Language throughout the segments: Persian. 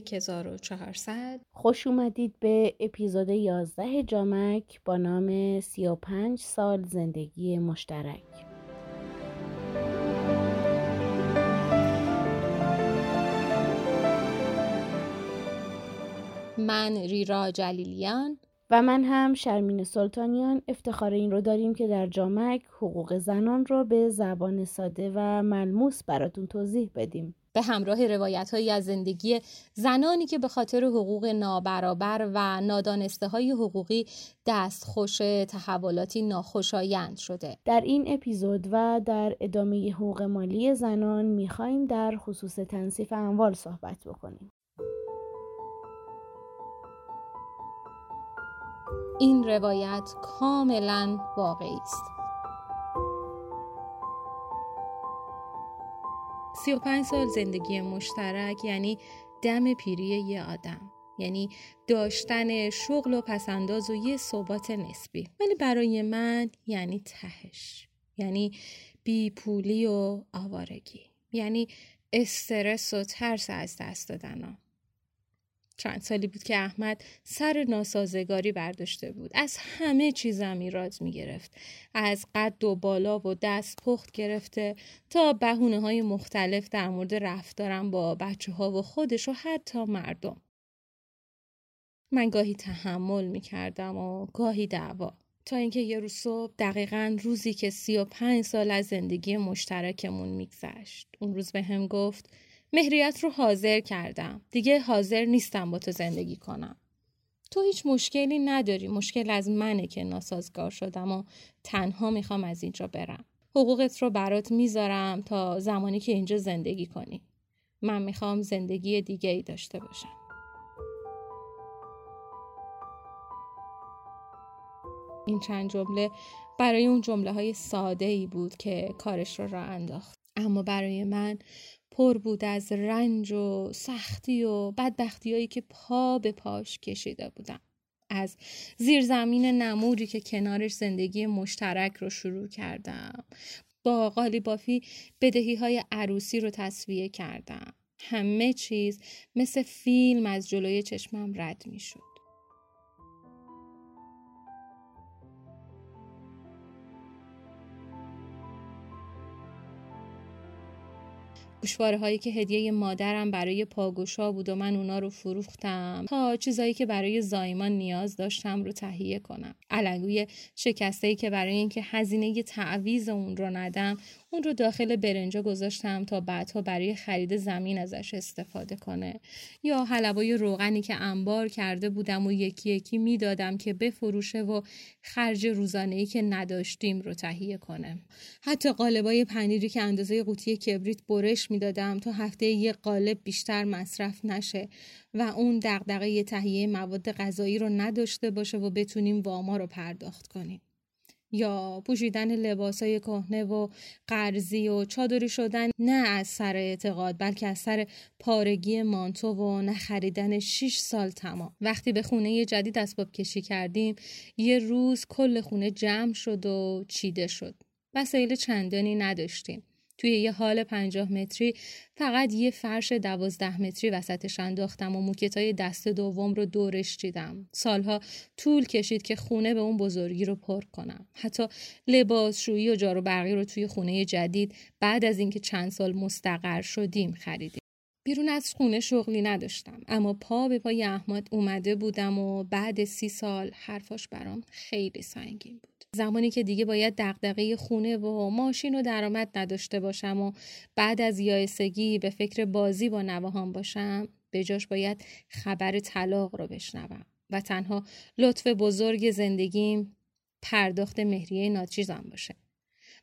بهمن 1400 خوش اومدید به اپیزود 11 جامک با نام 35 سال زندگی مشترک. من ریرا جلیلیان. و من هم شرمین سلطانیان افتخار این رو داریم که در جامک حقوق زنان رو به زبان ساده و ملموس براتون توضیح بدیم. به همراه روایت هایی از زندگی زنانی که به خاطر حقوق نابرابر و نادانسته های حقوقی دستخوش تحولاتی ناخوشایند شده در این اپیزود و در ادامه حقوق مالی زنان می‌خوایم در خصوص تنصیف اموال صحبت بکنیم این روایت کاملا واقعی است. سی و پنج سال زندگی مشترک یعنی دم پیری یه آدم. یعنی داشتن شغل و پسنداز و یه ثبات نسبی. ولی برای من یعنی تهش. یعنی بیپولی و آوارگی. یعنی استرس و ترس از دست دادن چند سالی بود که احمد سر ناسازگاری برداشته بود. از همه چیزم ایراد می گرفت از قد و بالا و دست پخت گرفته تا بهونه های مختلف در مورد رفتارم با بچه ها و خودش و حتی مردم. من گاهی تحمل می کردم و گاهی دعوا. تا اینکه یه روز صبح دقیقا روزی که سی و پنج سال از زندگی مشترکمون میگذشت. اون روز به هم گفت مهریت رو حاضر کردم. دیگه حاضر نیستم با تو زندگی کنم. تو هیچ مشکلی نداری. مشکل از منه که ناسازگار شدم و تنها می‌خوام از اینجا برم. حقوقت رو برات می‌ذارم تا زمانی که اینجا زندگی کنی. من می‌خوام زندگی دیگه ای داشته باشم. این چند جمله برای اون جمله های ساده ای بود که کارش رو را انداخت. اما برای من پر بود از رنج و سختی و بدبختی که پا به پاش کشیده بودم. از زیرزمین نموری که کنارش زندگی مشترک رو شروع کردم. با قالی بافی بدهی های عروسی رو تصویه کردم. همه چیز مثل فیلم از جلوی چشمم رد می شد. گوشواره هایی که هدیه مادرم برای پاگوشا بود و من اونا رو فروختم. تا چیزایی که برای زایمان نیاز داشتم رو تهیه کنم. علنگوی شکسته که برای اینکه هزینه تعویز اون رو ندم اون رو داخل برنجا گذاشتم تا بعدها برای خرید زمین ازش استفاده کنه. یا حلوای روغنی که انبار کرده بودم و یکی یکی می‌دادم که بفروشه و خرج روزانه ای که نداشتیم رو تهیه کنه. حتی قالبای پنیری که اندازه قوطی کبریت برش می‌دادم تا هفته یه قالب بیشتر مصرف نشه و اون دغدغه تهیه مواد غذایی رو نداشته باشه و بتونیم واما رو پرداخت کنیم. یا پوشیدن لباسای کهنه و قرضی و چادری شدن نه از سر اعتقاد بلکه از سر پارگی مانتو و نه خریدن 6 سال تمام. وقتی به خونه جدید اسباب کشی کردیم یه روز کل خونه جمع شد و چیده شد. وسایل چندانی نداشتیم. توی یه حال پنجاه متری فقط یه فرش دوازده متری وسطش انداختم و موکتای دست دوم رو دورش چیدم. سالها طول کشید که خونه به اون بزرگی رو پر کنم. حتی لباس شویی و جارو برقی رو توی خونه جدید بعد از اینکه چند سال مستقر شدیم خریدیم. بیرون از خونه شغلی نداشتم اما پا به پای احمد اومده بودم و بعد سی سال حرفاش برام خیلی سنگین بود. زمانی که دیگه باید دغدغه خونه و ماشین و درآمد نداشته باشم و بعد از یائسگی به فکر بازی با نواهام باشم به جاش باید خبر طلاق رو بشنوم و تنها لطف بزرگ زندگیم پرداخت مهریه ناچیزم باشه.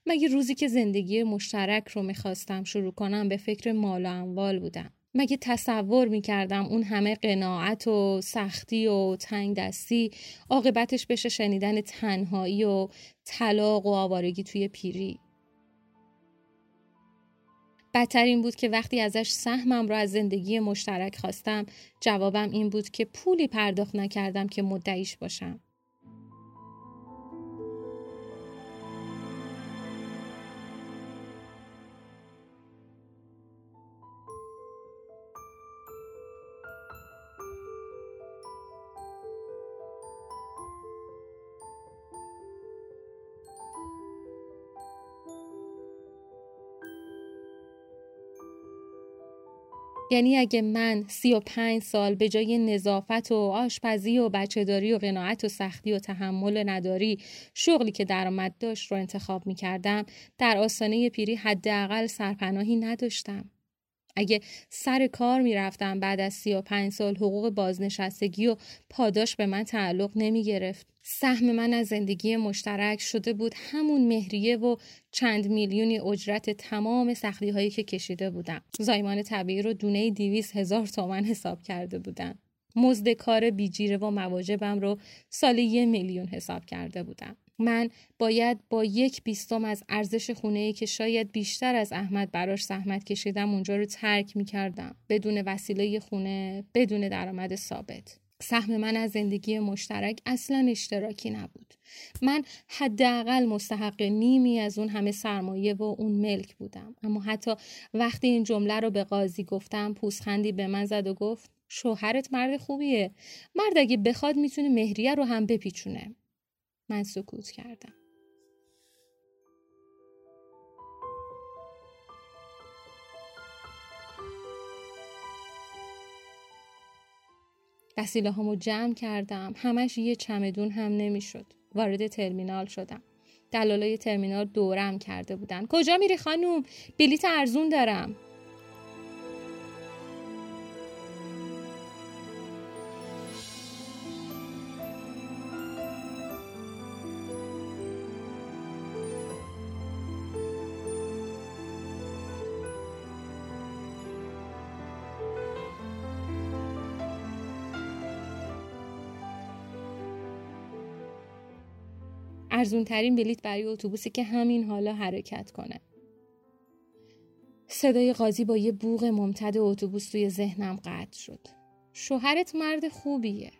مگه روزی که زندگی مشترک رو می‌خواستم شروع کنم به فکر مال و اموال بودم؟ مگه تصور می‌کردم اون همه قناعت و سختی و تنگ دستی عاقبتش بشه شنیدن تنهایی و طلاق و آوارگی توی پیری؟ بدتر این بود که وقتی ازش سهمم رو از زندگی مشترک خواستم جوابم این بود که پولی پرداخت نکردم که مدعیش باشم. یعنی اگه من سی و پنج سال به جای نظافت و آشپزی و بچهداری و قناعت و سختی و تحمل نداری شغلی که درآمد داشت رو انتخاب می کردم در آستانه پیری حداقل سرپناهی نداشتم. اگه سر کار می‌رفتم بعد از سی و پنج سال حقوق بازنشستگی و پاداش به من تعلق نمی گرفت. سهم من از زندگی مشترک شده بود همون مهریه و چند میلیونی اجرت تمام سختی هایی که کشیده بودم. زایمان طبیعی رو دونه دیویس هزار تومن حساب کرده بودم. مزد کار بیجیره و مواجبم رو سالی یه میلیون حساب کرده بودم. من باید با یک بیستم از ارزش خونه ای که شاید بیشتر از احمد براش زحمت کشیدم اونجا رو ترک می کردم. بدون وسیله خونه، بدون درآمد ثابت. سهم من از زندگی مشترک اصلا اشتراکی نبود. من حداقل مستحق نیمی از اون همه سرمایه و اون ملک بودم. اما حتی وقتی این جمله رو به قاضی گفتم پوزخندی به من زد و گفت شوهرت مرد خوبیه. مرد اگه بخواد می‌تونه مهریه رو هم بپیچونه. من سکوت کردم. وسیله همو جمع کردم. همش یه چمدون هم نمی‌شد. وارد ترمینال شدم. دلالای ترمینال دورم کرده بودن. کجا میری خانوم؟ بلیت ارزون دارم. ارزون ترین بلیت برای اتوبوسی که همین حالا حرکت کنه. صدای قاضی با یه بوغ ممتد اتوبوس توی ذهنم قطع شد. شوهرت مرد خوبیه.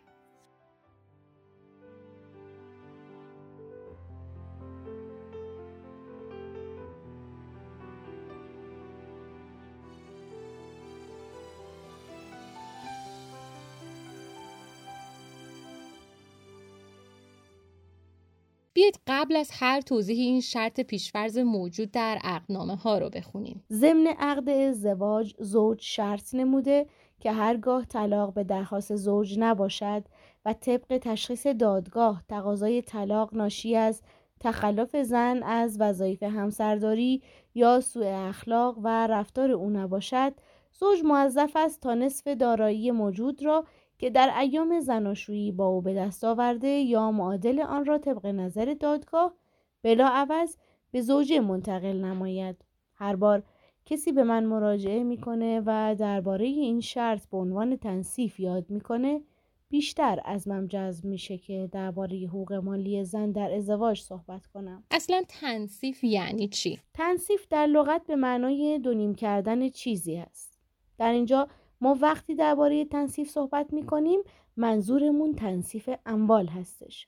بیایید قبل از هر توضیح این شرط پیشفرز موجود در عقدنامه ها رو بخونیم. ضمن عقد ازدواج زوج شرط نموده که هرگاه طلاق به درخواست زوج نباشد و طبق تشخیص دادگاه تقاضای طلاق ناشی از تخلف زن از وظایف همسرداری یا سوء اخلاق و رفتار او نباشد زوج موظف است تا نصف دارایی موجود را که در ایام زناشویی با او به دست آورده یا معادل آن را طبق نظر دادگاه بلا عوض به زوجه منتقل نماید. هر بار کسی به من مراجعه می‌کنه و درباره این شرط به عنوان تنصیف یاد می‌کنه بیشتر از من جذب میشه که درباره حقوق مالی زن در ازدواج صحبت کنم. اصلا تنصیف یعنی چی؟ تنصیف در لغت به معنای دونیم کردن چیزی است. در اینجا ما وقتی درباره تنصیف صحبت می کنیم منظورمون تنصیف اموال هستش.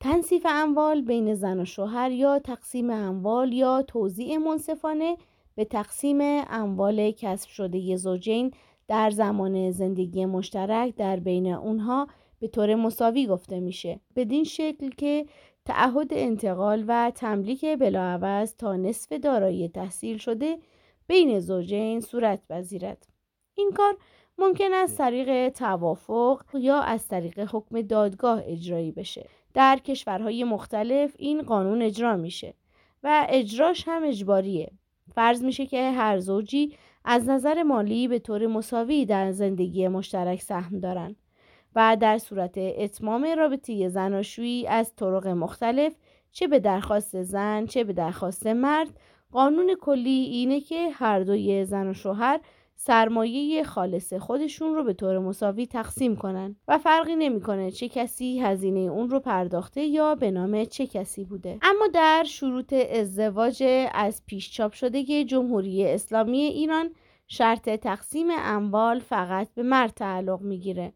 تنصیف اموال بین زن و شوهر یا تقسیم اموال یا توزیع منصفانه به تقسیم اموال کسب شده زوجین در زمان زندگی مشترک در بین اونها به طور مساوی گفته میشه. بدین شکل که تعهد انتقال و تملیک بلاعوض تا نصف دارایی تحصیل شده بین زوجین صورت پذیرد. این کار ممکن است طریق توافق یا از طریق حکم دادگاه اجرایی بشه. در کشورهای مختلف این قانون اجرا میشه و اجراش هم اجباریه. فرض میشه که هر زوجی از نظر مالی به طور مساوی در زندگی مشترک سهم دارن و در صورت اتمام رابطه زناشویی از طرق مختلف چه به درخواست زن چه به درخواست مرد قانون کلی اینه که هر دوی زن و شوهر سرمایه خالص خودشون رو به طور مساوی تقسیم کنن و فرقی نمی‌کنه چه کسی هزینه اون رو پرداخته یا به نام چه کسی بوده. اما در شروط ازدواج از پیش چاپ شده جمهوری اسلامی ایران شرط تقسیم اموال فقط به مرد تعلق می‌گیره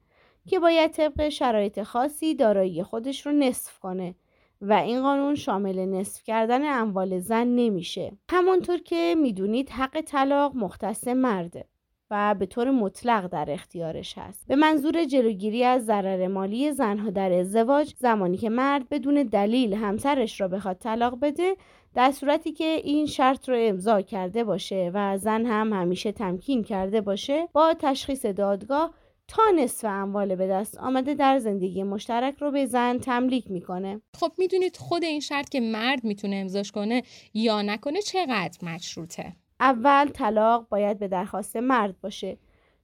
که باید طبق شرایط خاصی دارایی خودش رو نصف کنه و این قانون شامل نصف کردن اموال زن نمیشه. همانطور که می‌دونید حق طلاق مختص مرده. و به طور مطلق در اختیارش هست به منظور جلوگیری از ضرر مالی زنها در ازدواج زمانی که مرد بدون دلیل همسرش را بخواد طلاق بده در صورتی که این شرط رو امضا کرده باشه و زن هم همیشه تمکین کرده باشه با تشخیص دادگاه تا نصف اموال به دست آمده در زندگی مشترک رو به زن تملیک می‌کنه. خب می‌دونید خود این شرط که مرد می‌تونه امضاش کنه یا نکنه چقدر مشروطه اول طلاق باید به درخواست مرد باشه.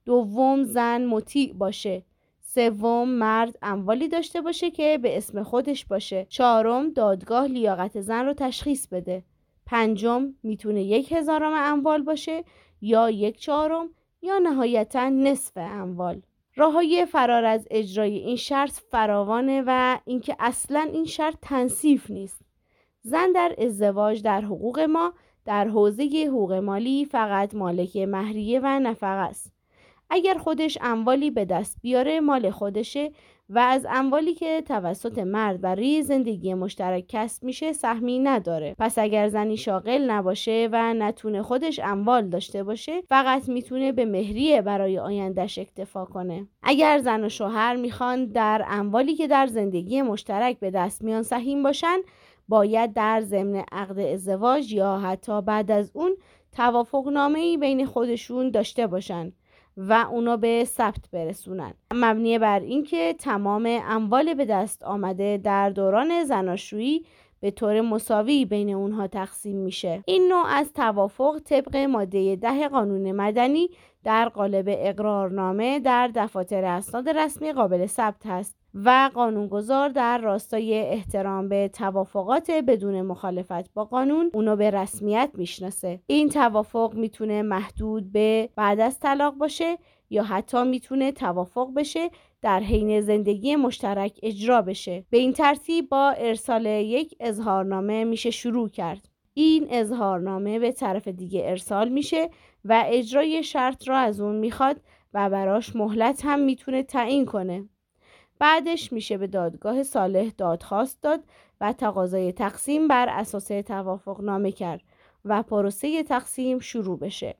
دوم زن مطیع باشه. سوم مرد اموالی داشته باشه که به اسم خودش باشه. چهارم دادگاه لیاقت زن رو تشخیص بده. پنجم می‌تونه یک هزارم اموال باشه یا یک چهارم یا نهایتا نصف اموال. راه های فرار از اجرای این شرط فراوانه و اینکه اصلا این شرط تنصیف نیست. زن در ازدواج در حقوق ما در حوزه حقوق مالی فقط مالک مهریه و نفقه است. اگر خودش اموالی به دست بیاره مال خودشه و از اموالی که توسط مرد برای زندگی مشترک کسب میشه سهمی نداره. پس اگر زنی شاغل نباشه و نتونه خودش اموال داشته باشه فقط می‌تونه به مهریه برای آیندهش اکتفا کنه. اگر زن و شوهر می‌خوان در اموالی که در زندگی مشترک به دست میان سهیم باشن باید در ضمن عقد ازدواج یا حتی بعد از اون توافق نامه بین خودشون داشته باشن و اونا به ثبت برسونن. مبنی بر اینکه تمام اموال به دست آمده در دوران زناشویی به طور مساوی بین اونها تقسیم میشه. این نوع از توافق طبق ماده ده قانون مدنی در قالب اقرارنامه در دفاتر اسناد رسمی قابل ثبت هست. و قانونگذار در راستای احترام به توافقات بدون مخالفت با قانون اونو به رسمیت می‌شناسه. این توافق می‌تونه محدود به بعد از طلاق باشه یا حتی می‌تونه توافق بشه در حین زندگی مشترک اجرا بشه. به این ترتیب با ارسال یک اظهارنامه میشه شروع کرد. این اظهارنامه به طرف دیگه ارسال میشه و اجرای شرط را از اون می‌خواد و براش مهلت هم می‌تونه تعیین کنه. بعدش میشه به دادگاه صالح دادخواست داد و تقاضای تقسیم بر اساس توافق نامه کرد و پروسه تقسیم شروع بشه.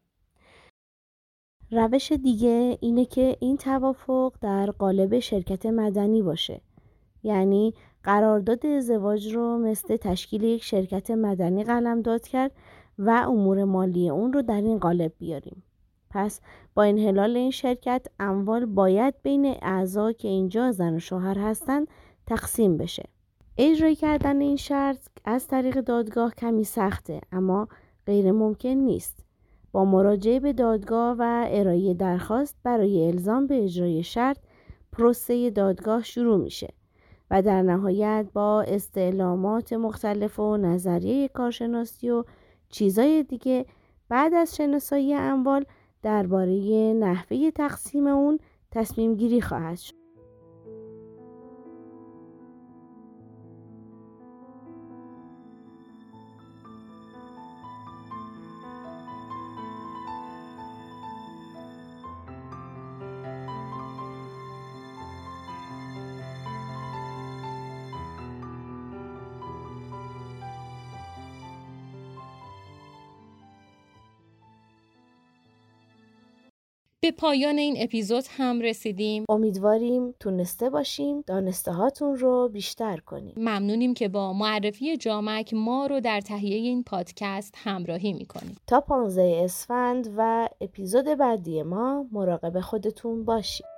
روش دیگه اینه که این توافق در قالب شرکت مدنی باشه. یعنی قرارداد ازدواج رو مثل تشکیل یک شرکت مدنی قلم داد کرد و امور مالی اون رو در این قالب بیاریم. پس با انحلال این شرکت اموال باید بین اعضا که اینجا زن و شوهر هستند تقسیم بشه. اجرای کردن این شرط از طریق دادگاه کمی سخته اما غیر ممکن نیست. با مراجعه به دادگاه و ارائه درخواست برای الزام به اجرای شرط پروسه دادگاه شروع میشه و در نهایت با استعلامات مختلف و نظریه کارشناسی و چیزای دیگه بعد از شناسایی اموال درباره نحوه تقسیم اون تصمیم گیری خواهد شد. به پایان این اپیزود هم رسیدیم. امیدواریم تونسته باشیم دانسته هاتون رو بیشتر کنیم. ممنونیم که با معرفی جامک ما رو در تهیه این پادکست همراهی می‌کنیم تا 15 اسفند و اپیزود بعدی ما مراقب خودتون باشید.